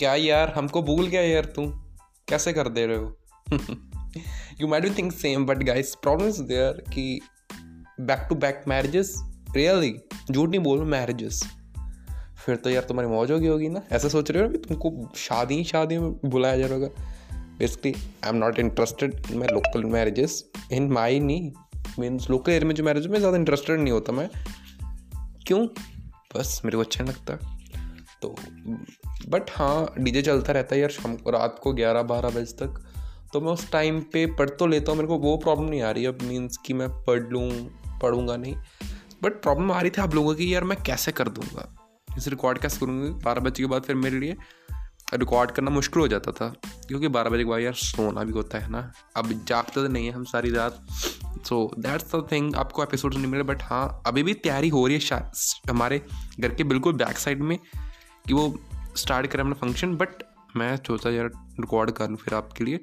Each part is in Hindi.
क्या यार? हमको भूल गया यार तू। कैसे कर दे रहे हो? You might be think same but guys problem is there कि back to back marriages really झूठ नहीं बोल मैरिजेस फिर तो यार तुम्हारी मौज होगी होगी ना? ऐसा सोच रहे हो कि तुमको शादी ही शादी में बुलाया जा रहा होगा? Basically I am not interested in my local marriages in my नहीं मीन्स लोकल एरिया में जो मैरिज में ज़्यादा इंटरेस्टेड नहीं होता मैं। क्यों? बस मेरे को अच्छा नहीं लगता। तो बट हाँ डीजे चलता रहता है यार शाम को, रात को ग्यारह बारह बजे तक। तो मैं उस टाइम पे पढ़ तो लेता हूँ, मेरे को वो प्रॉब्लम नहीं आ रही अब मीन्स कि मैं पढ़ लूँ, पढ़ूँगा नहीं। बट प्रॉब्लम आ रही थी आप लोगों की यार मैं कैसे कर दूँगा? इसे रिकॉर्ड कैसे करूँगी? बारह बजे के बाद फिर मेरे लिए रिकॉर्ड करना मुश्किल हो जाता था, क्योंकि बारह बजे के बाद यार सोना भी होता है ना। अब जागते तो नहीं है हम सारी रात। सो दैट्स द थिंग आपको एपिसोड नहीं मिले बट हाँ अभी भी तैयारी हो रही है हमारे घर के बिल्कुल बैक साइड में। कि वो स्टार्ट करें अपना फ़ंक्शन बट मैं सोचा यार रिकॉर्ड कर लूँ फिर आपके लिए।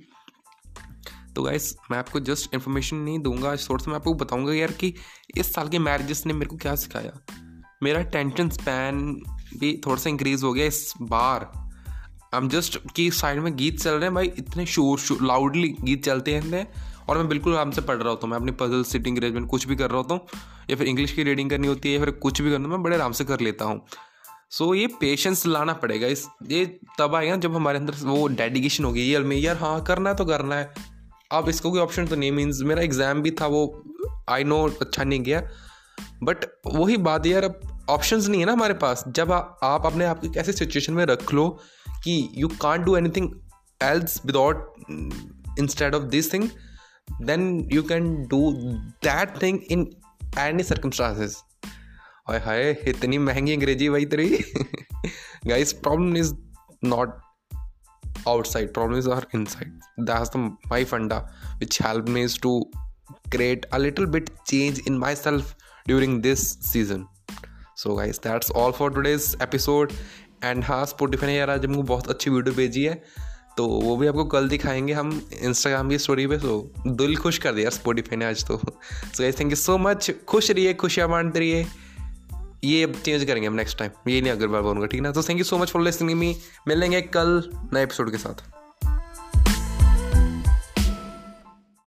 तो गाइस मैं आपको जस्ट इन्फॉर्मेशन नहीं दूँगा थोड़ा सा मैं आपको बताऊँगा यार कि इस साल के मैरिजेस ने मेरे को क्या सिखाया। मेरा टेंशन स्पैन भी थोड़ा सा इंक्रीज हो गया इस बार। हम जस्ट कि साइड में गीत चल रहे हैं भाई, इतने शोर शोर लाउडली गीत चलते हैं और मैं बिल्कुल आराम से पढ़ रहा होता हूँ। मैं अपनी पजल सिटिंग अरेंजमेंट कुछ भी कर रहा होता हूँ, या फिर इंग्लिश की रीडिंग करनी होती है, या फिर कुछ भी करना मैं बड़े आराम से कर लेता हूँ। सो so, ये पेशेंस लाना पड़ेगा इस ये तब आएगा जब हमारे अंदर वो डेडिकेशन होगी ये में यार हाँ करना है तो करना है। अब इसको कोई ऑप्शन तो नहीं मीन्स मेरा एग्ज़ाम भी था वो आई नो अच्छा नहीं गया। बट वही बात यार अब ऑप्शंस नहीं है ना हमारे पास। जब आ, आप अपने आप को ऐसे सिचुएशन में रख लो कि you can't do anything else without instead of this thing then you can do that thing in any circumstances हाय हाय, इतनी महँगी अंग्रेज़ी वही तेरी। Guys problem is not outside problem is are inside that's the my फंडा which help me is to create a little bit change in myself during this season so guys that's all for today's episode and हाँ स्पोटिफाई ने यार आज हमको बहुत अच्छी वीडियो भेजी है। तो वो भी आपको कल दिखाएँगे हम इंस्टाग्राम की स्टोरी पे। तो दिल खुश कर दिया स्पोटिफाई ने आज तो। So guys thank you so much खुश रहिए, खुशियाँ बांटते रहिए। ये अब चेंज करेंगे हम नेक्स्ट टाइम ये नहीं अगर बार बोलूँगा, ठीक है ना? तो thank you so much for listening me मिलेंगे कल नए एपिसोड के साथ।